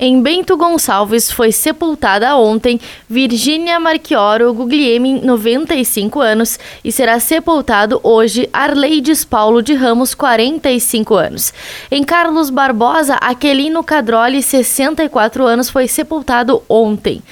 Em Bento Gonçalves foi sepultada ontem Virgínia Marchioro Guglielmi, 95 anos, e será sepultado hoje Arleides Paulo de Ramos, 45 anos. Em Carlos Barbosa, Aquelino Cadroli, 64 anos, foi sepultado ontem.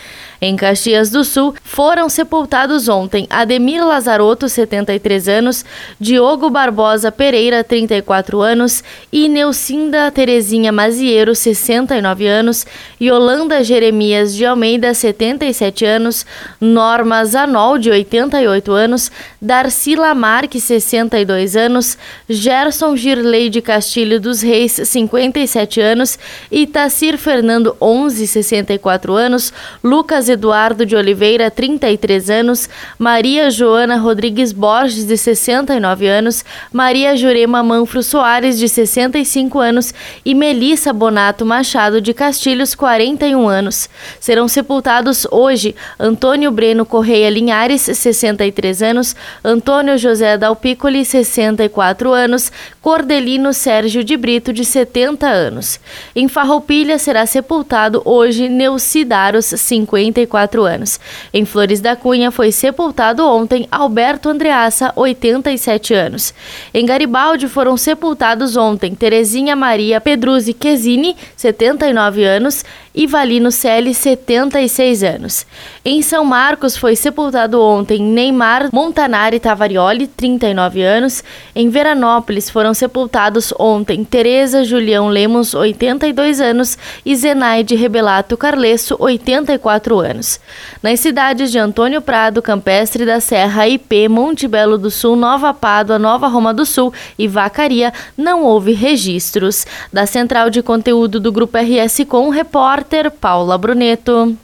Em Caxias do Sul, foram sepultados ontem Ademir Lazarotto, 73 anos, Diogo Barbosa Pereira, 34 anos, e Neucinda Terezinha Maziero, 69 anos, Yolanda Jeremias de Almeida, 77 anos, Norma Zanol, de 88 anos, Darcy Lamarque, 62 anos, Gerson Girley de Castilho dos Reis, 57 anos, Itacir Fernando 11, 64 anos, Lucas Eduardo de Oliveira, 33 anos, Maria Joana Rodrigues Borges, de 69 anos, Maria Jurema Manfro Soares, de 65 anos e Melissa Bonato Machado de Castilhos, 41 anos. Serão sepultados hoje Antônio Breno Correia Linhares, 63 anos, Antônio José Dalpicoli, 64 anos, Cordelino Sérgio de Brito, de 70 anos. Em Farroupilha será sepultado hoje Neucidaros, 54 84 anos. Em Flores da Cunha foi sepultado ontem Alberto Andreassa, 87 anos. Em Garibaldi foram sepultados ontem Terezinha Maria Pedruzzi Quesini, 79 anos, e Valino Selle, 76 anos. Em São Marcos foi sepultado ontem Neymar Montanari Tavarioli, 39 anos. Em Veranópolis foram sepultados ontem Tereza Julião Lemos, 82 anos, e Zenaide Rebelato Carlesso, 84 anos. Nas cidades de Antônio Prado, Campestre da Serra, IP, Monte Belo do Sul, Nova Pádua, Nova Roma do Sul e Vacaria não houve registros. Da central de conteúdo do Grupo RS Com, repórter repórter Paula Bruneto.